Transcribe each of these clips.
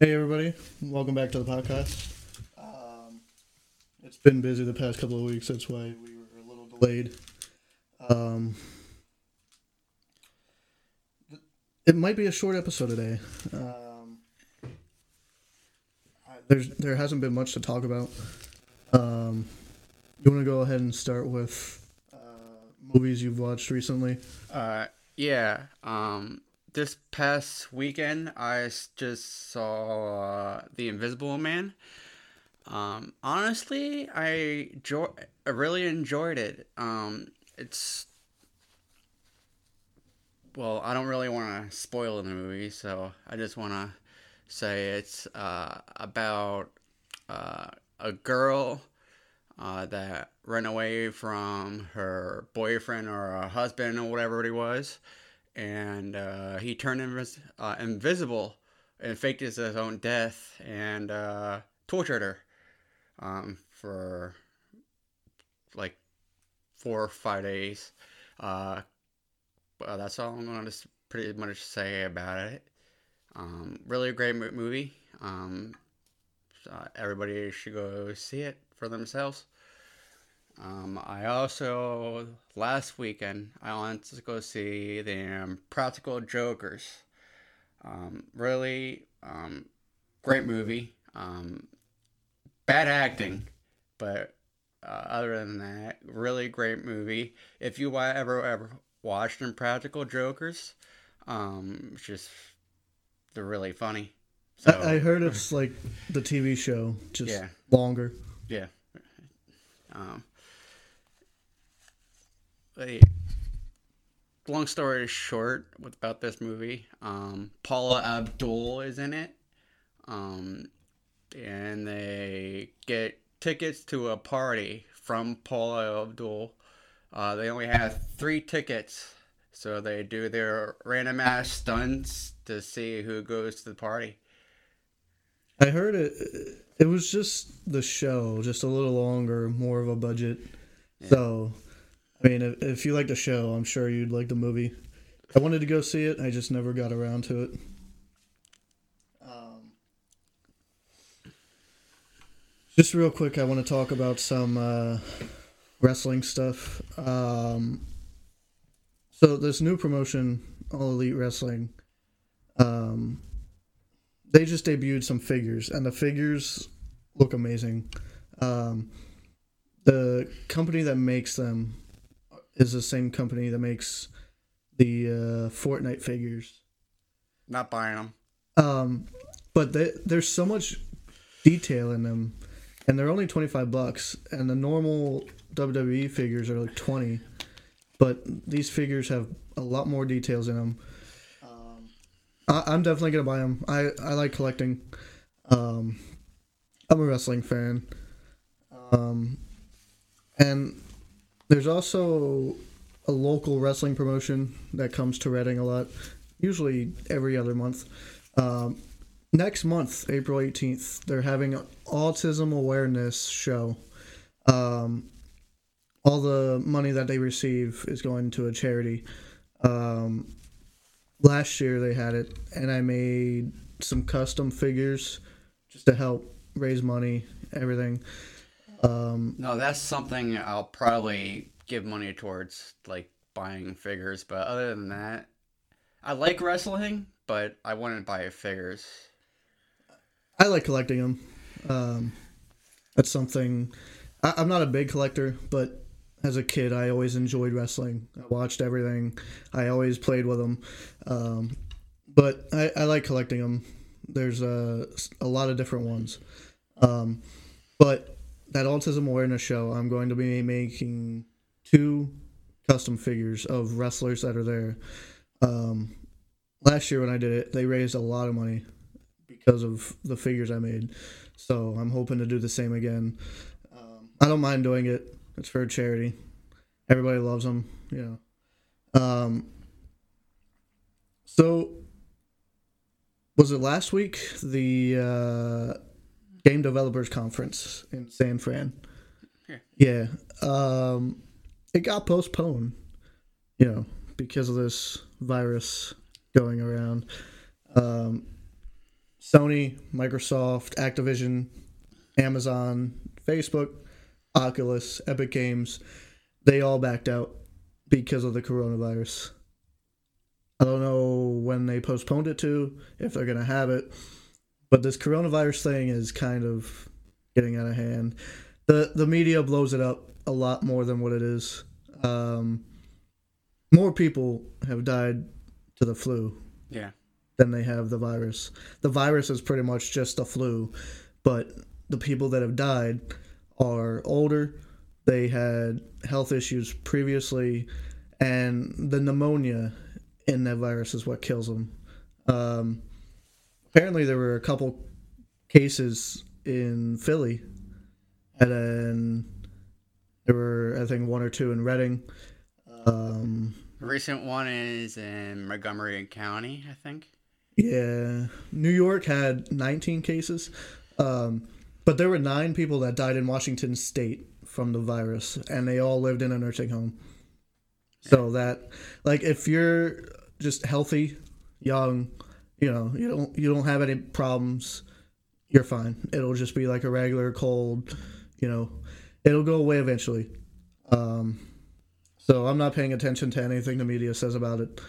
Hey everybody, welcome back to the podcast. Um, it's been busy the past couple of weeks, that's why we were a little delayed. Um, it might be a short episode today. I- there's there hasn't been much to talk about. Um, you want to go ahead and start with uh, movies you've watched recently? Uh, yeah. Um, this past weekend, I just saw uh, The Invisible Man. Um, honestly, I jo- I really enjoyed it. Um, it's well, I don't really want to spoil the movie, so I just want to say it's uh, about uh, a girl uh, that ran away from her boyfriend or a husband or whatever he was, and uh, he turned invis- uh, invisible and faked his own death and uh, tortured her um, for like four or five days. Well, that's all I'm going to pretty much say about it. Um, really a great movie. Um, uh, everybody should go see it for themselves. Um, I also last weekend I went to go see the um, Practical Jokers. Um, really um, great movie. Bad acting, but uh, other than that, really great movie. If you ever ever watched Impractical Jokers, just they're really funny. So, I, I heard it's like the TV show, just Yeah. longer. Yeah. Um, a long story short about this movie, um, Paula Abdul is in it. Um, and they get tickets to a party from Paula Abdul. Uh, they only have three tickets, so they do their random ass stunts to see who goes to the party. I heard it. It was just the show, just a little longer, more of a budget. So, I mean, if, if you like the show, I'm sure you'd like the movie. I wanted to go see it. I just never got around to it. Um, just real quick, I want to talk about some uh, wrestling stuff. Um, so this new promotion, All Elite Wrestling. Um, they just debuted some figures, and the figures look amazing. Um, the company that makes them is the same company that makes the uh, Fortnite figures. Not buying them. Um, but they, there's so much detail in them, and they're only 25 bucks, and the normal WWE figures are like 20. But these figures have a lot more details in them. Um, I, I'm definitely gonna buy them. I, I like collecting. Um, I'm a wrestling fan. Um, and there's also a local wrestling promotion that comes to Reading a lot, usually every other month. Um, next month, April 18th, they're having an autism awareness show. Um, all the money that they receive is going to a charity. Um, last year they had it, and I made some custom figures just to help raise money, everything. Um, No, that's something I'll probably give money towards, like buying figures. But other than that, I like wrestling, but I wouldn't buy figures. I like collecting them. Um, that's something. I, I'm not a big collector, but as a kid, I always enjoyed wrestling. I watched everything. I always played with them. Um, but I, I like collecting them. There's a, a lot of different ones. Um, but that autism awareness show, I'm going to be making two custom figures of wrestlers that are there. Um, last year when I did it, they raised a lot of money because of the figures I made. So I'm hoping to do the same again. Um, I don't mind doing it. It's for a charity. Everybody loves them, Yeah. Um, so was it last week the uh, game developers conference in San Fran? Yeah. Yeah. Um, it got postponed, you know, because of this virus going around. Um, Sony, Microsoft, Activision, Amazon, Facebook, Oculus, Epic Games, they all backed out because of the coronavirus. I don't know when they postponed it to, if they're going to have it, but this coronavirus thing is kind of getting out of hand. The the media blows it up a lot more than what it is. Um, more people have died to the flu Yeah. than they have the virus. The virus is pretty much just a flu, but the people that have died are older. They had health issues previously, and the pneumonia in that virus is what kills them. Um, apparently, there were a couple cases in Philly, and then there were, I think, one or two in Reading. Um, recent one is in Montgomery County, I think. Yeah, New York had 19 cases, um, but there were nine people that died in Washington State from the virus, and they all lived in a nursing home. So that, like, if you're just healthy, young, you know, you don't you don't have any problems, you're fine. It'll just be like a regular cold, you know, it'll go away eventually. Um, so I'm not paying attention to anything the media says about it.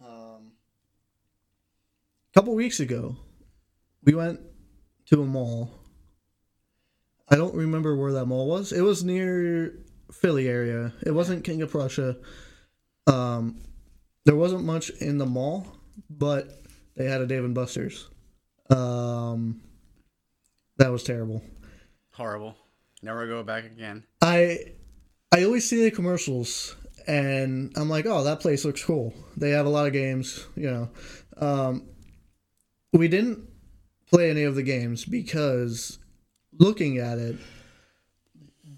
Um, a couple weeks ago, we went to a mall. I don't remember where that mall was. It was near Philly area. It wasn't King of Prussia. Um, there wasn't much in the mall, but they had a Dave and Buster's. Um, that was terrible. Horrible. Never go back again. I I always see the commercials and I'm like, oh, that place looks cool. They have a lot of games, you know. Um, we didn't play any of the games because looking at it,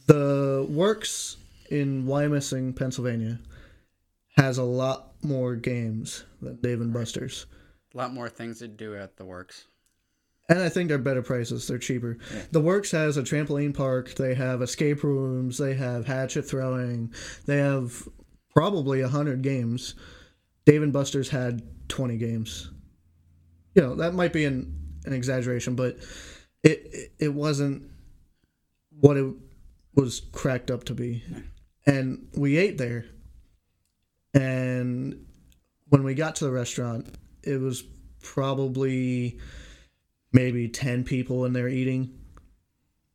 the works in Wyomissing, Pennsylvania, has a lot more games than Dave and Buster's. A lot more things to do at the works. And I think they're better prices. They're cheaper. The Works has a trampoline park. They have escape rooms. They have hatchet throwing. They have probably a hundred games. Dave and Buster's had twenty games. You know that might be an, an exaggeration, but it, it wasn't what it was cracked up to be. And we ate there. And when we got to the restaurant, it was probably maybe 10 people in there eating.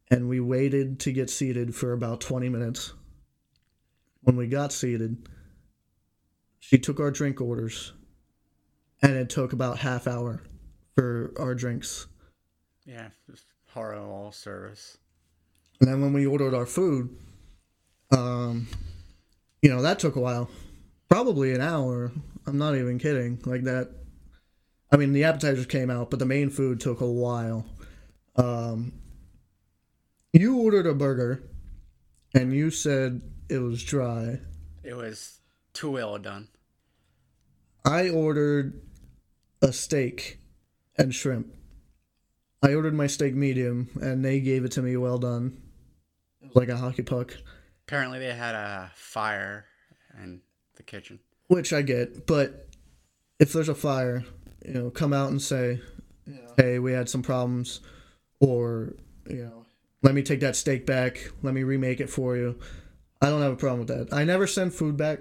And we waited to get seated for about 20 minutes. When we got seated she took our drink orders. And it took about half hour for our drinks Yeah, just horrible service. and then when we ordered our food um you know that took a while. Probably an hour. I'm not even kidding. Like that i mean the appetizers came out but the main food took a while. Um you ordered a burger and you said it was dry. It was too well done. i ordered a steak and shrimp i ordered my steak medium and they gave it to me well done it was like a hockey puck Apparently, they had a fire in the kitchen. which I get, but if there's a fire, you know, come out and say, "Hey, we had some problems," or you know, "Let me take that steak back. Let me remake it for you." I don't have a problem with that. I never send food back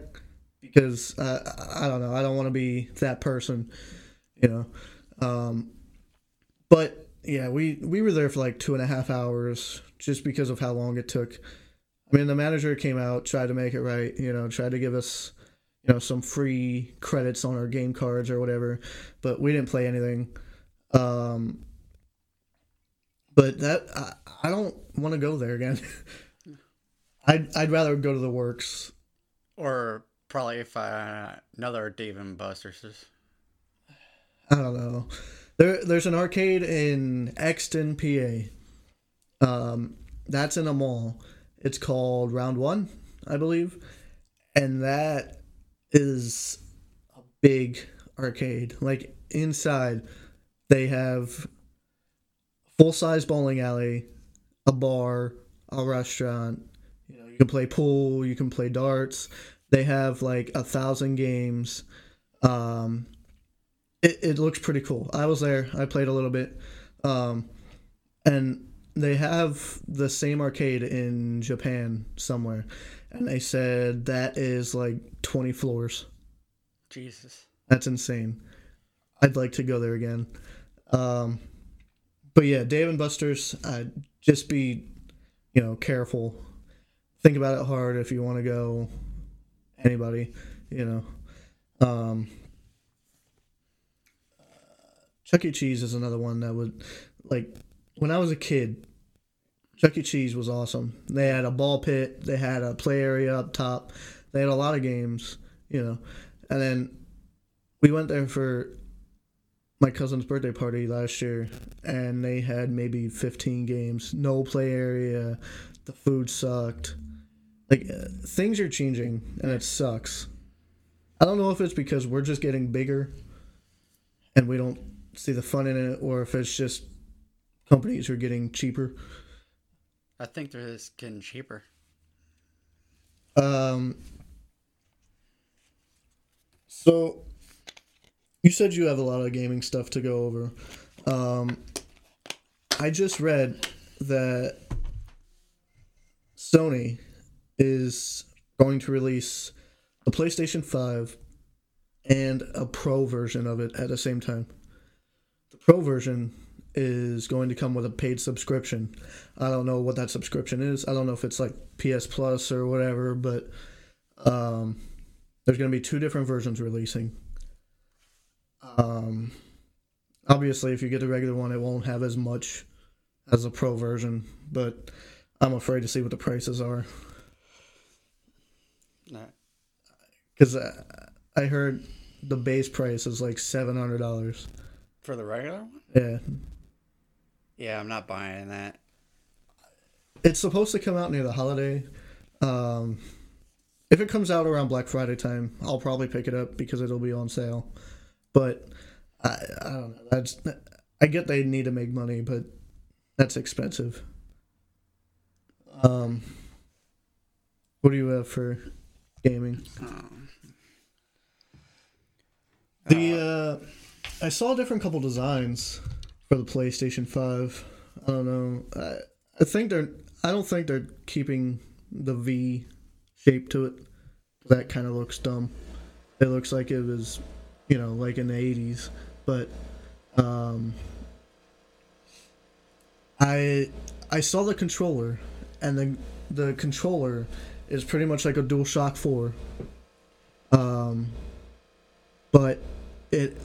because uh, I don't know. I don't want to be that person, you know. Um, but yeah, we we were there for like two and a half hours just because of how long it took. I mean, the manager came out, tried to make it right, you know, tried to give us you know some free credits on our game cards or whatever but we didn't play anything um but that i, I don't want to go there again I'd, I'd rather go to the works Or probably if uh, another Dave and Buster's. i don't know there, there's an arcade in exton pa um that's in a mall it's called round one i believe and that is a big arcade like inside they have full size bowling alley, a bar, a restaurant. You know, you can play pool, you can play darts. They have like a thousand games. Um, it, it looks pretty cool. I was there. I played a little bit. Um, and they have the same arcade in Japan somewhere. And they said that is like 20 floors. Jesus. That's insane. I'd like to go there again. Um, but yeah, Dave and Buster's. Uh, just be, you know, careful. Think about it hard if you want to go. Anybody, you know. Um, Chuck E. Cheese is another one that would, like, when I was a kid, Chuck E. Cheese was awesome. They had a ball pit, they had a play area up top, they had a lot of games, you know. And then we went there for my cousin's birthday party last year, and they had maybe 15 games, no play area, the food sucked. Like, uh, things are changing, and it sucks. I don't know if it's because we're just getting bigger and we don't see the fun in it, or if it's just companies are getting cheaper. I think they're just getting cheaper. Um. So, you said you have a lot of gaming stuff to go over. Um, I just read that Sony is going to release a PlayStation 5 and a Pro version of it at the same time. The Pro version is going to come with a paid subscription. I don't know what that subscription is. I don't know if it's like PS Plus or whatever, but um, there's going to be two different versions releasing. Um, obviously, if you get the regular one, it won't have as much as the Pro version, but I'm afraid to see what the prices are because I, I heard the base price is like seven hundred dollars. For the regular one? Yeah, Yeah, I'm not buying that. it's supposed to come out near the holiday. Um, if it comes out around Black Friday time, I'll probably pick it up because it'll be on sale. But I, I don't know. That's I get they need to make money, but that's expensive. Um, what do you have for gaming? Um, The uh, I saw a different couple designs for the PlayStation Five. I don't know. I, I think they're. I don't think they're keeping the V shape to it. That kind of looks dumb. It looks like it was, you know, like in the '80s. But um, I I saw the controller, and the the controller is pretty much like a DualShock Four. Um, but it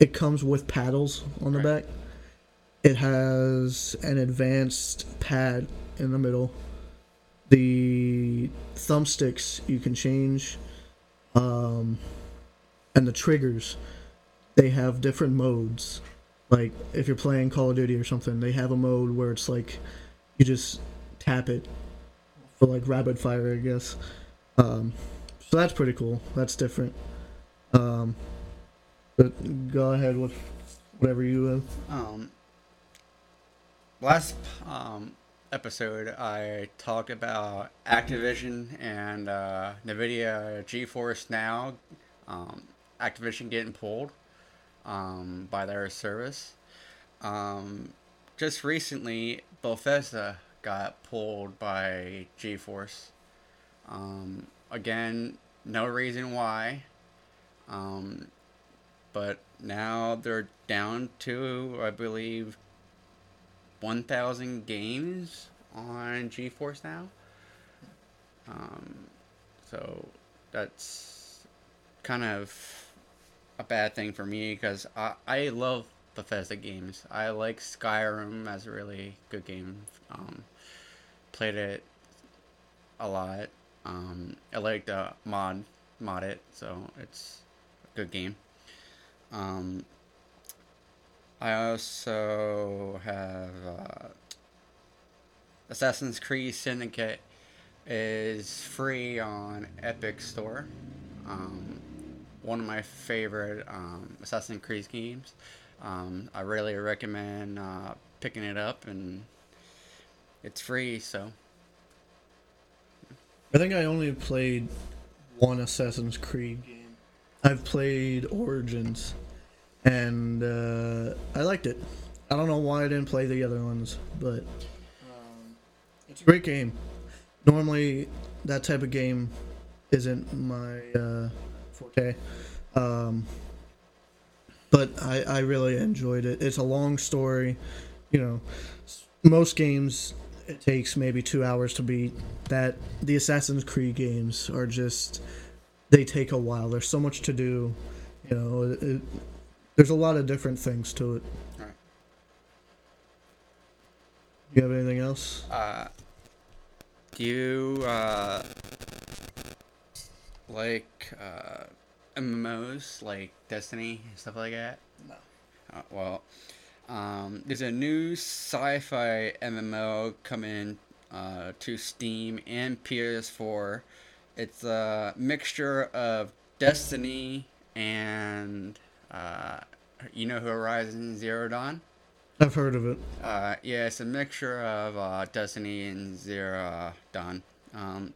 it comes with paddles on the Right. back. It has an advanced pad in the middle. The thumbsticks you can change, um, and the triggers they have different modes. Like if you're playing Call of Duty or something, they have a mode where it's like you just tap it for like rapid fire, I guess. Um, so that's pretty cool. That's different. Um, but go ahead with whatever you have. Um, last um, episode, I talked about Activision and uh, NVIDIA GeForce Now. Um, Activision getting pulled um, by their service. Um, just recently, Bethesda got pulled by GeForce. Um, again, no reason why. Um, but now they're down to, I believe, 1,000 games on GeForce now. Um, so that's kind of a bad thing for me because I, I love Bethesda games. I like Skyrim as a really good game. Um, played it a lot. Um, I like the mod mod it, so it's a good game. Um, I also have uh, Assassin's Creed Syndicate is free on Epic Store. Um, one of my favorite um, Assassin's Creed games. Um, I really recommend uh, picking it up, and it's free. So I think I only played one Assassin's Creed game. I've played Origins, and uh, I liked it. I don't know why I didn't play the other ones, but um, it's a great game. Normally, that type of game isn't my uh, forte, um, but I, I really enjoyed it. It's a long story, you know. Most games it takes maybe two hours to beat. That the Assassin's Creed games are just they take a while. There's so much to do, you know. It, it, there's a lot of different things to it. Right. You have anything else? Uh, do you uh, like uh, MMOs like Destiny and stuff like that? No. Uh, well, um, there's a new sci-fi MMO coming uh, to Steam and PS4. It's a mixture of Destiny and uh, you know who Horizon Zero Dawn. I've heard of it. Uh, yeah, it's a mixture of uh, Destiny and Zero Dawn. Um,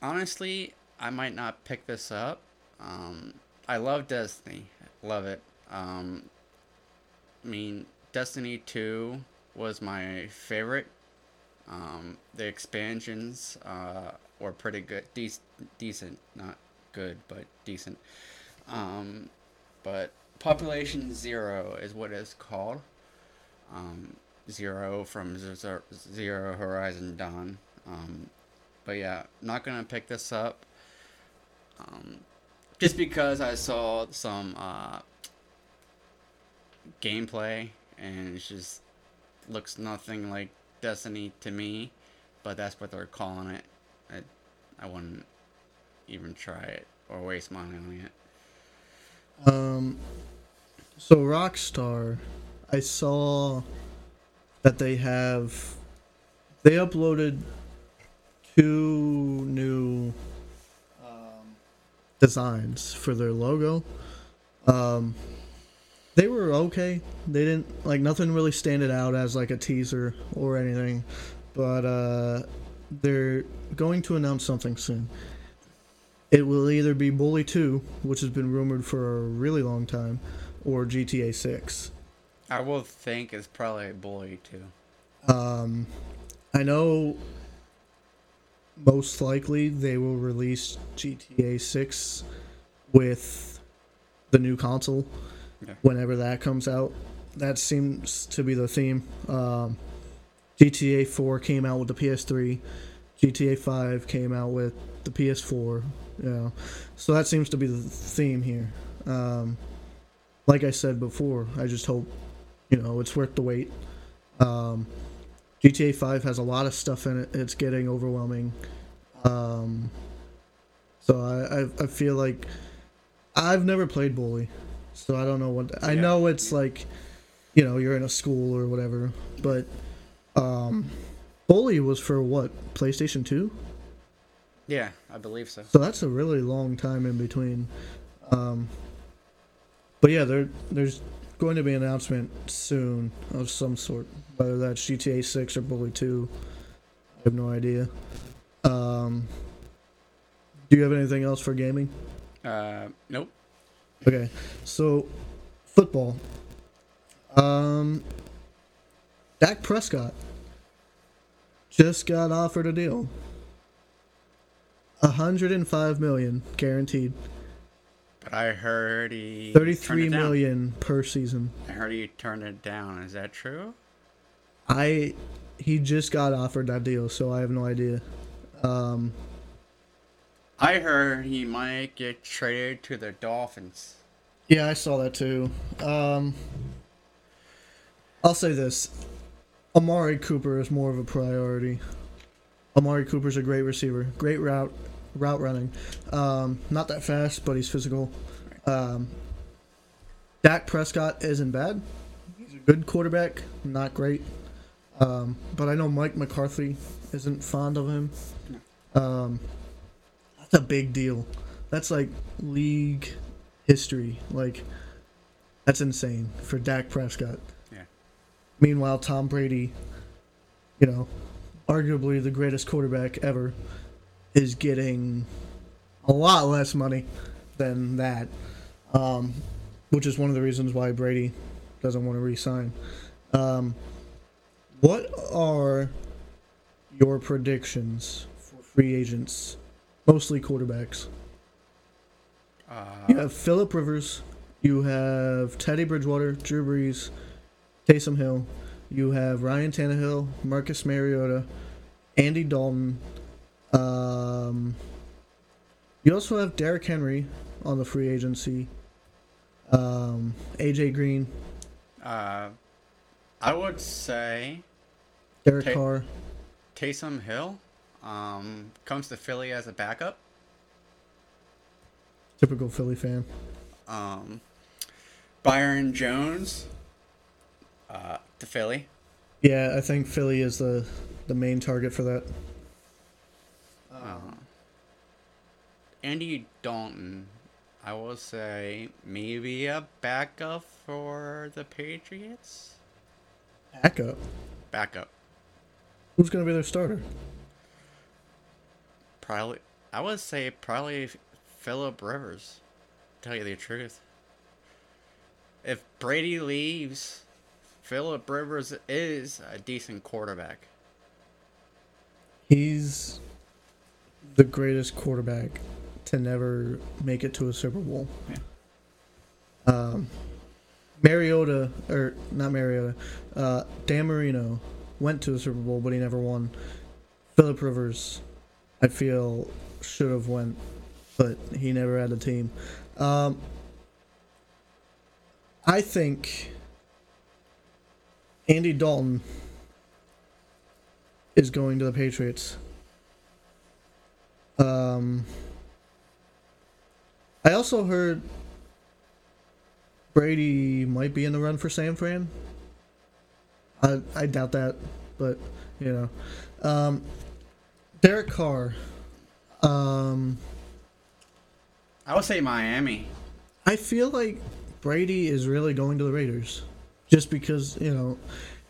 honestly, I might not pick this up. Um, I love Destiny, love it. Um, I mean, Destiny Two was my favorite. Um, the expansions uh, were pretty good, De- decent, not good, but decent. Um, but Population Zero is what it's called. Um, Zero from Zero Horizon Dawn. Um, but yeah, not gonna pick this up. Um, just because I saw some uh, gameplay and it just looks nothing like Destiny to me, but that's what they're calling it. I, I wouldn't even try it or waste money on it. Um, so Rockstar, I saw that they have they uploaded two new um, designs for their logo. Um, they were okay. They didn't like nothing really standing out as like a teaser or anything, but uh, they're going to announce something soon. It will either be Bully 2, which has been rumored for a really long time, or GTA 6. I will think it's probably Bully 2. Um, I know most likely they will release GTA 6 with the new console Yeah. whenever that comes out. That seems to be the theme. Um, GTA 4 came out with the PS3. GTA 5 came out with the PS4. You know, so that seems to be the theme here. Um, like I said before, I just hope you know it's worth the wait. Um, GTA 5 has a lot of stuff in it. It's getting overwhelming. Um, so I, I I feel like I've never played Bully, so I don't know what I Yeah. know. It's like you know you're in a school or whatever, but um, Bully was for what PlayStation 2. Yeah, I believe so. So that's a really long time in between. Um, but yeah, there there's going to be an announcement soon of some sort, whether that's GTA 6 or Bully 2. I have no idea. Um, do you have anything else for gaming? Uh, nope. Okay, so football. Um, Dak Prescott just got offered a deal. 105 million guaranteed. But I heard he. 33 million down. per season. I heard he turned it down. Is that true? I he just got offered that deal, so I have no idea. Um, I heard he might get traded to the Dolphins. yeah, I saw that too. Um, I'll say this: Amari Cooper is more of a priority. Amari Cooper's a great receiver, great route route running. Um, not that fast, but he's physical. Um, Dak Prescott isn't bad. He's a good quarterback, not great. Um, but I know Mike McCarthy isn't fond of him. Um, a big deal. That's like league history. Like That's insane for Dak Prescott. Yeah. Meanwhile, Tom Brady, you know, arguably the greatest quarterback ever, is getting a lot less money than that, um, which is one of the reasons why Brady doesn't want to re-sign. Um, what are your predictions for free agents, mostly quarterbacks? Uh, You have Philip Rivers, you have Teddy Bridgewater, Drew Brees, Taysom Hill, you have Ryan Tannehill, Marcus Mariota, Andy Dalton. Um, you also have Derrick Henry on the free agency. Um, AJ Green, uh, I would say Derek Ta- Carr. Taysom Hill um, comes to Philly as a backup. Typical Philly fan. Um, Byron Jones uh, to Philly. Yeah, I think Philly is the the main target for that. Uh, Andy Dalton, I will say maybe a backup for the Patriots. Backup. Backup, Who's going to be their starter? Probably. I would say probably Philip Rivers. Tell you the truth, if Brady leaves, Philip Rivers is a decent quarterback. He's the greatest quarterback to never make it to a Super Bowl. Um, Mariota, or not Mariota, uh, Dan Marino went to a Super Bowl, but he never won. Philip Rivers, I feel, should have went, but he never had a team. Um, I think Andy Dalton is going to the Patriots. Um, I also heard Brady might be in the run for San Fran. I I doubt that, but you know, um, Derek Carr. Um, I would say Miami. I feel like Brady is really going to the Raiders, just because you know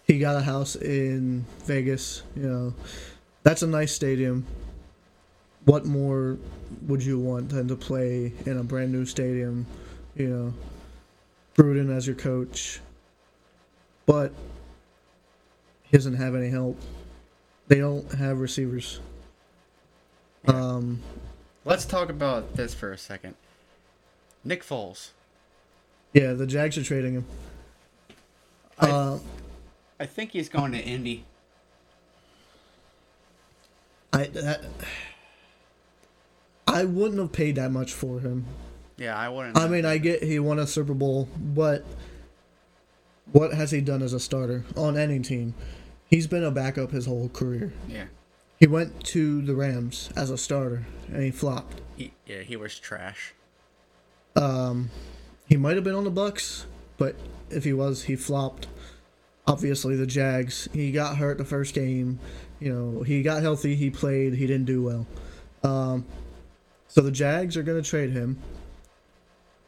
he got a house in Vegas. You know, that's a nice stadium. What more would you want than to play in a brand new stadium? You know, Gruden as your coach, but he doesn't have any help. They don't have receivers. Um, Let's talk about this for a second. Nick Foles. yeah, the Jags are trading him. I- Uh, I think he's going to Indy. I that, I wouldn't have paid that much for him. Yeah, I wouldn't. I mean, I get he won a Super Bowl, but what has he done as a starter on any team? He's been a backup his whole career. yeah, He went to the Rams as a starter and he flopped. he, yeah, he was trash. Um, he might have been on the Bucks, but if he was, he flopped. Obviously, the Jags. He got hurt the first game. You know, he got healthy. He played. He didn't do well. Um, so the Jags are going to trade him.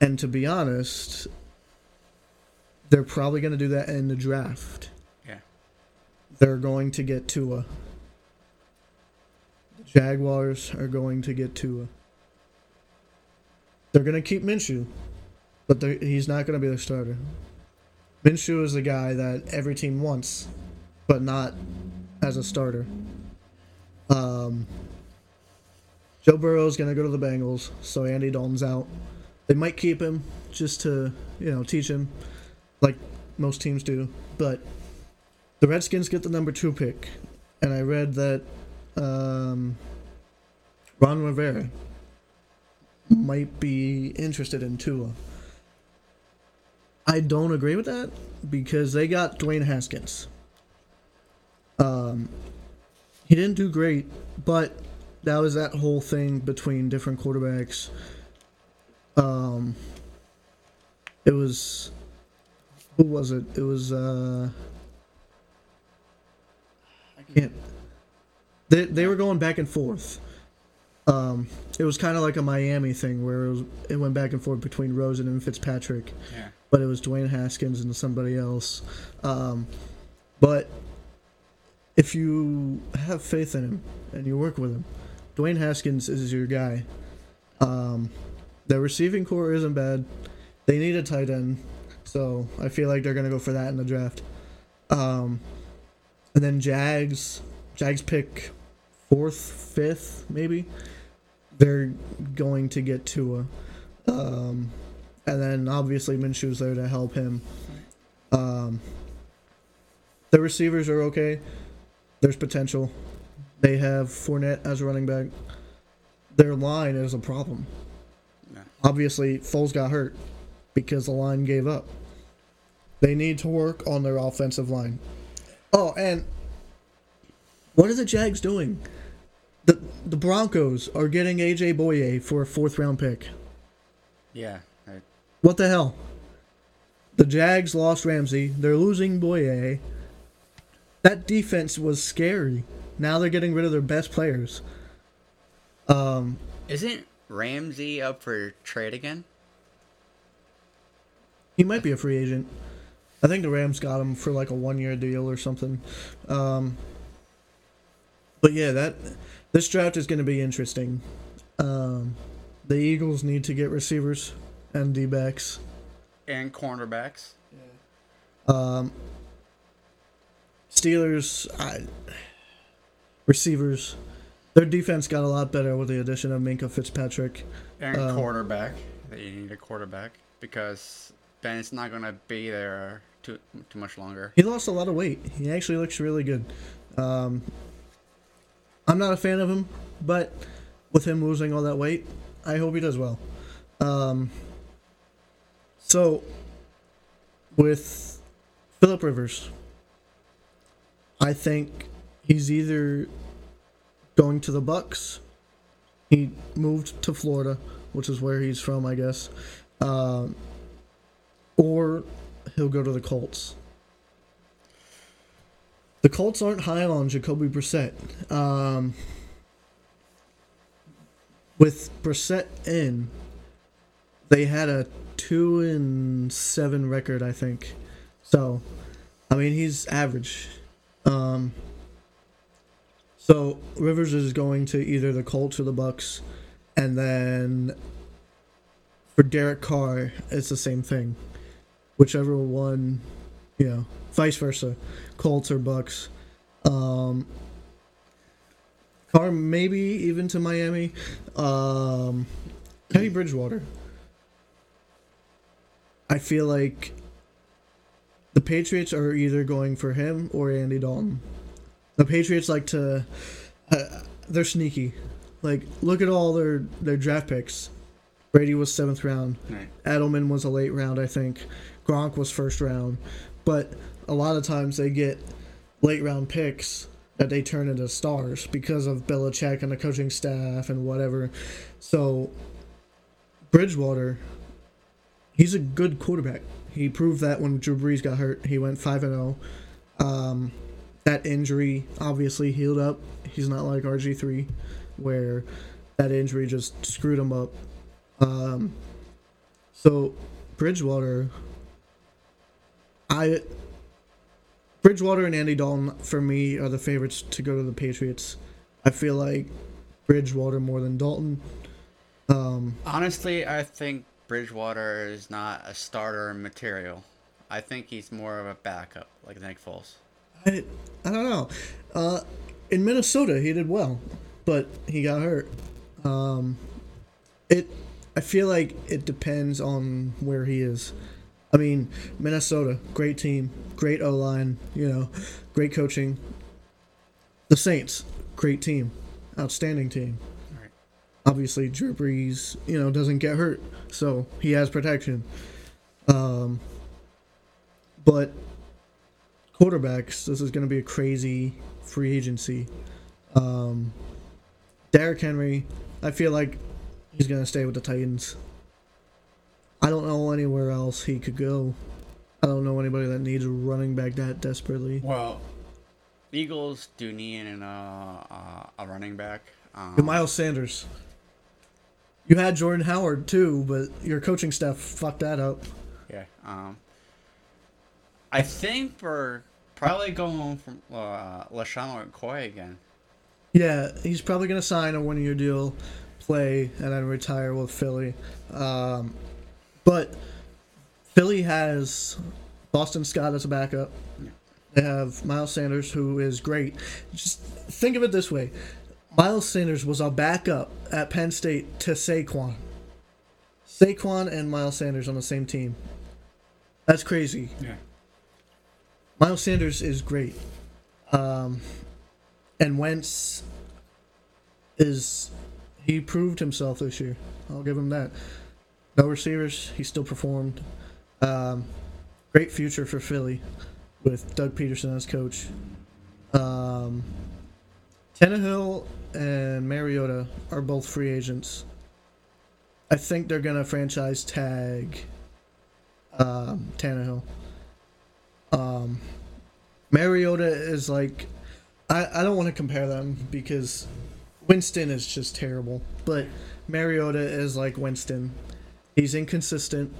And to be honest, they're probably going to do that in the draft. Yeah, They're going to get Tua. Jaguars are going to get Tua. They're going to keep Minshew, but he's not going to be their starter. Minshew is the guy that every team wants, but not as a starter. Um, Joe Burrow is going to go to the Bengals, so Andy Dalton's out. They might keep him just to, you know, teach him, like most teams do. But the Redskins get the number two pick, and I read that um, Ron Rivera might be interested in Tua. I don't agree with that because they got Dwayne Haskins. Um, he didn't do great, but that was that whole thing between different quarterbacks. Um, it was who was it? It was uh, I can't. They they were going back and forth. Um, it was kind of like a Miami thing where it, was, it went back and forth between Rosen and Fitzpatrick. yeah, but it was Dwayne Haskins and somebody else. Um, but if you have faith in him and you work with him, Dwayne Haskins is your guy. Um, their receiving corps isn't bad. They need a tight end, so I feel like they're gonna go for that in the draft. Um, and then Jags, Jags pick fourth, fifth, maybe. They're going to get Tua. Um, and then obviously Minshew's there to help him. Um, the receivers are okay. There's potential. They have Fournette as a running back. Their line is a problem. Obviously, Foles got hurt because the line gave up. They need to work on their offensive line. Oh, and what are the Jags doing? The Broncos are getting AJ Bouye for a fourth round pick. Yeah. I- What the hell? The Jags lost Ramsey. They're losing Bouye. That defense was scary. Now they're getting rid of their best players. Um, Isn't Ramsey up for trade again? he might be a free agent. I think the Rams got him for like a one year deal or something. Um, but yeah, that this draft is going to be interesting. Um, the Eagles need to get receivers and D backs. And cornerbacks. Um, Steelers, I, receivers, their defense got a lot better with the addition of Minkah Fitzpatrick. And Um, quarterback. That you need a quarterback because Ben's not gonna be there too too much longer. He lost a lot of weight. He actually looks really good. Um, I'm not a fan of him, but with him losing all that weight, I hope he does well. Um, so, with Philip Rivers, I think he's either going to the Bucks. He moved to Florida, which is where he's from, I guess. Um, or he'll go to the Colts. The Colts aren't high on Jacoby Brissett. Um, with Brissett in, they had a two and seven record, I think. So, I mean, he's average. Um, so Rivers is going to either the Colts or the Bucks, and then for Derek Carr, it's the same thing. Whichever one, you know, vice versa, Colts or Bucks. Um, Carr maybe even to Miami. Um, Teddy Bridgewater. I feel like the Patriots are either going for him or Andy Dalton. The Patriots like to, uh, they're sneaky. Like look at all their their draft picks. Brady was seventh round. Right. Edelman was a late round, I think. Gronk was first round. But a lot of times they get late round picks that they turn into stars because of Belichick and the coaching staff and whatever. So Bridgewater, he's a good quarterback. He proved that when Drew Brees got hurt. He went five and zero. Um, that injury obviously healed up. He's not like RG three, where that injury just screwed him up. Um, so Bridgewater, I Bridgewater and Andy Dalton for me are the favorites to go to the Patriots. I feel like Bridgewater more than Dalton. Um, Honestly, I think Bridgewater is not a starter material. I think he's more of a backup, like Nick Foles. I, I don't know. Uh, in Minnesota, he did well, but he got hurt. Um, it. I feel like it depends on where he is. I mean, Minnesota, great team, great O line, you know, great coaching. The Saints, great team, outstanding team. Right. Obviously, Drew Brees, you know, doesn't get hurt, so he has protection. Um, but quarterbacks, this is going to be a crazy free agency. Um, Derrick Henry, I feel like he's going to stay with the Titans. I don't know anywhere else he could go. I don't know anybody that needs a running back that desperately. Well, Eagles do need an, uh, uh, a running back. Um, Miles Sanders. You had Jordan Howard too, but your coaching staff fucked that up. Yeah. Um, I think we're probably going from uh, LeSean McCoy again. Yeah, he's probably going to sign a one year deal, play, and then retire with Philly. Um, but Philly has Boston Scott as a backup. They have Miles Sanders, who is great. Just think of it this way Miles Sanders was a backup at Penn State to Saquon. Saquon and Miles Sanders on the same team. That's crazy. Yeah. Miles Sanders is great. Um, and Wentz is he proved himself this year. I'll give him that. No receivers, he still performed. Um, great future for Philly with Doug Pederson as coach. Um, Tannehill and Mariota are both free agents. I think they're gonna franchise tag um, Tannehill. Um, Mariota is like, I, I don't want to compare them because Winston is just terrible, but Mariota is like Winston. He's inconsistent.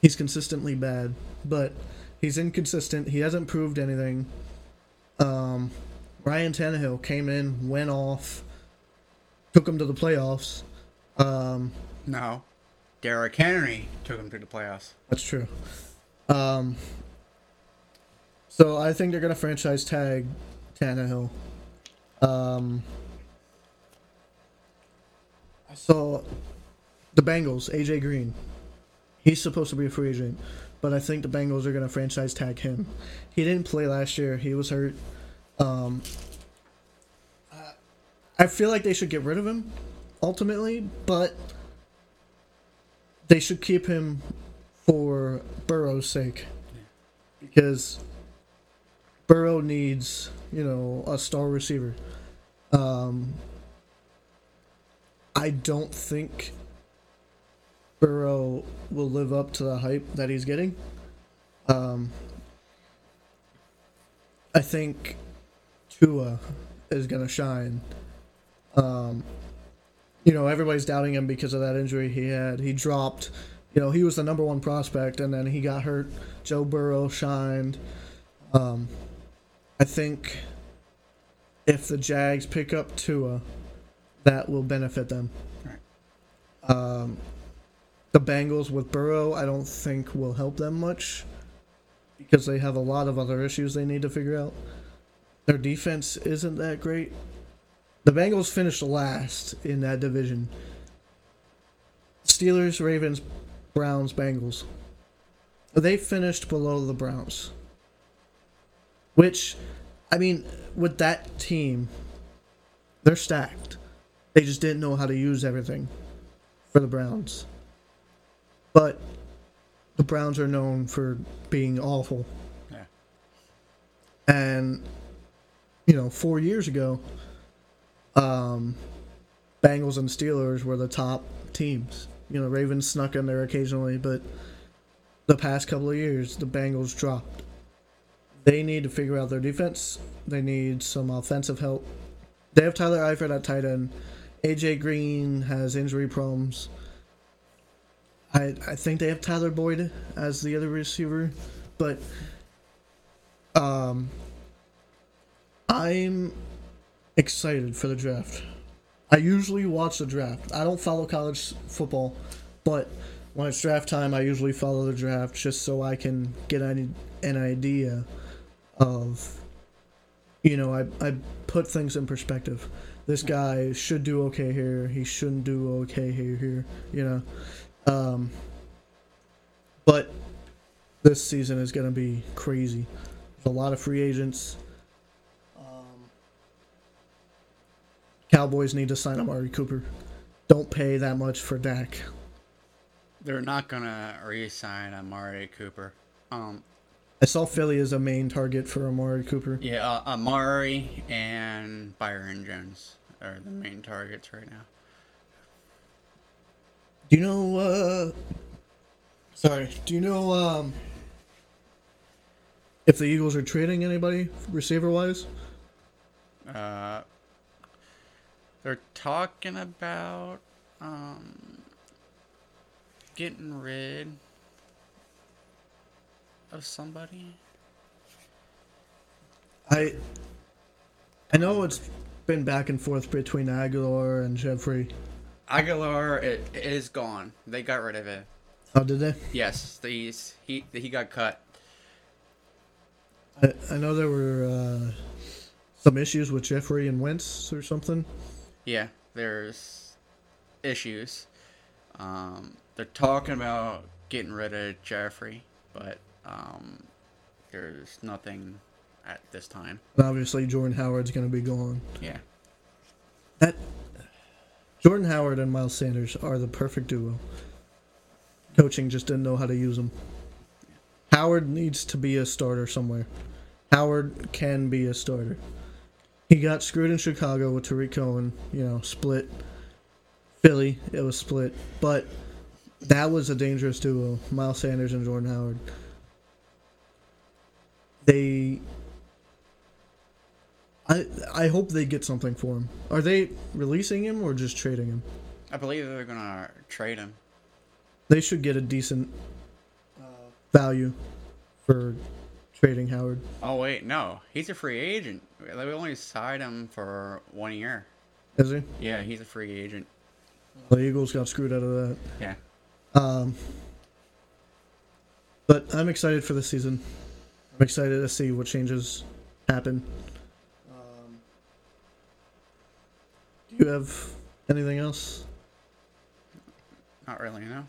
He's consistently bad, but he's inconsistent. He hasn't proved anything. Um, Ryan Tannehill came in, went off, took him to the playoffs. Um, No. Derrick Henry took him to the playoffs. That's true. Um, so I think they're gonna franchise tag Tannehill. Um, I saw the Bengals, AJ Green. He's supposed to be a free agent, but I think the Bengals are gonna franchise tag him. He didn't play last year. He was hurt. Um, I- I feel like they should get rid of him ultimately, but they should keep him for Burrow's sake. Because Burrow needs, you know, a star receiver. Um, I don't think Burrow will live up to the hype that he's getting. Um, I think Tua is going to shine. Um, you know, everybody's doubting him because of that injury he had. He dropped. You know, he was the number one prospect, and then he got hurt. Joe Burrow shined. Um, I think if the Jags pick up Tua, that will benefit them. Um, the Bengals with Burrow, I don't think will help them much because they have a lot of other issues they need to figure out. Their defense isn't that great. The Bengals finished last in that division. Steelers, Ravens, Browns, Bengals. They finished below the Browns. Which, I mean, with that team, they're stacked. They just didn't know how to use everything for the Browns. But the Browns are known for being awful. Yeah. And, you know, four years ago, um, Bengals and Steelers were the top teams. You know, Ravens snuck in there occasionally, but the past couple of years, the Bengals dropped. They need to figure out their defense. They need some offensive help. They have Tyler Eifert at tight end. AJ Green has injury problems. I I think they have Tyler Boyd as the other receiver, but um, I'm excited for the draft. I usually watch the draft. I don't follow college football, but when it's draft time, I usually follow the draft just so I can get an, an idea of, you know, I, I put things in perspective. This guy should do okay here. He shouldn't do okay here. Here, you know. Um, but this season is going to be crazy. There's a lot of free agents. Um, Cowboys need to sign Amari Cooper. Don't pay that much for Dak. They're not gonna re-sign Amari Cooper. Um, I saw Philly as a main target for Amari Cooper. yeah, uh, Amari and Byron Jones are the main targets right now. Do you know? uh Sorry. Do you know um if the Eagles are trading anybody receiver wise? Uh, they're talking about um, getting rid of somebody. I I know it's been back and forth between Agholor and Jeffery. Agholor it, it is gone. They got rid of it. Oh, did they? Yes, he he got cut. I, I know there were uh, some issues with Jeffery and Wentz or something. Yeah, there's issues. Um, they're talking about getting rid of Jeffery, but um, there's nothing at this time. Obviously, Jordan Howard's going to be gone. Yeah. That Jordan Howard and Miles Sanders are the perfect duo. Coaching just didn't know how to use them. Howard needs to be a starter somewhere. Howard can be a starter. He got screwed in Chicago with Tarik Cohen, you know, split. Philly, it was split. But that was a dangerous duo, Miles Sanders and Jordan Howard. They I I hope they get something for him. Are they releasing him or just trading him? I believe they're gonna trade him. They should get a decent uh, value for trading Howard. Oh wait, no, he's a free agent. They only signed him for one year. Is he? Yeah, he's a free agent. The Eagles got screwed out of that. Yeah. Um, but I'm excited for the season. I'm excited to see what changes happen. Um, do you have anything else? Not really, no.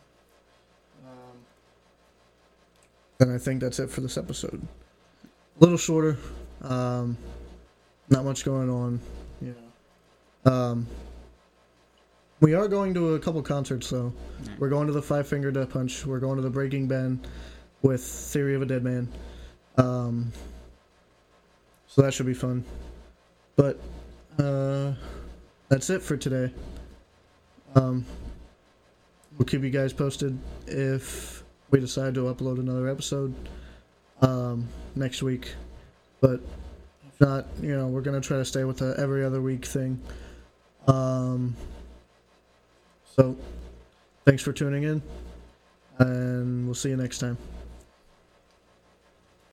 Then I think that's it for this episode. A little shorter. Um, not much going on. You know. Um, we are going to a couple concerts though. Yeah. We're going to the Five Finger Death Punch. We're going to the Breaking Bend with Theory of a Deadman. Um, so that should be fun. But uh, that's it for today. Um, we'll keep you guys posted if we decide to upload another episode um, next week. But if not, you know, we're gonna try to stay with the every other week thing. Um, so, thanks for tuning in, and we'll see you next time.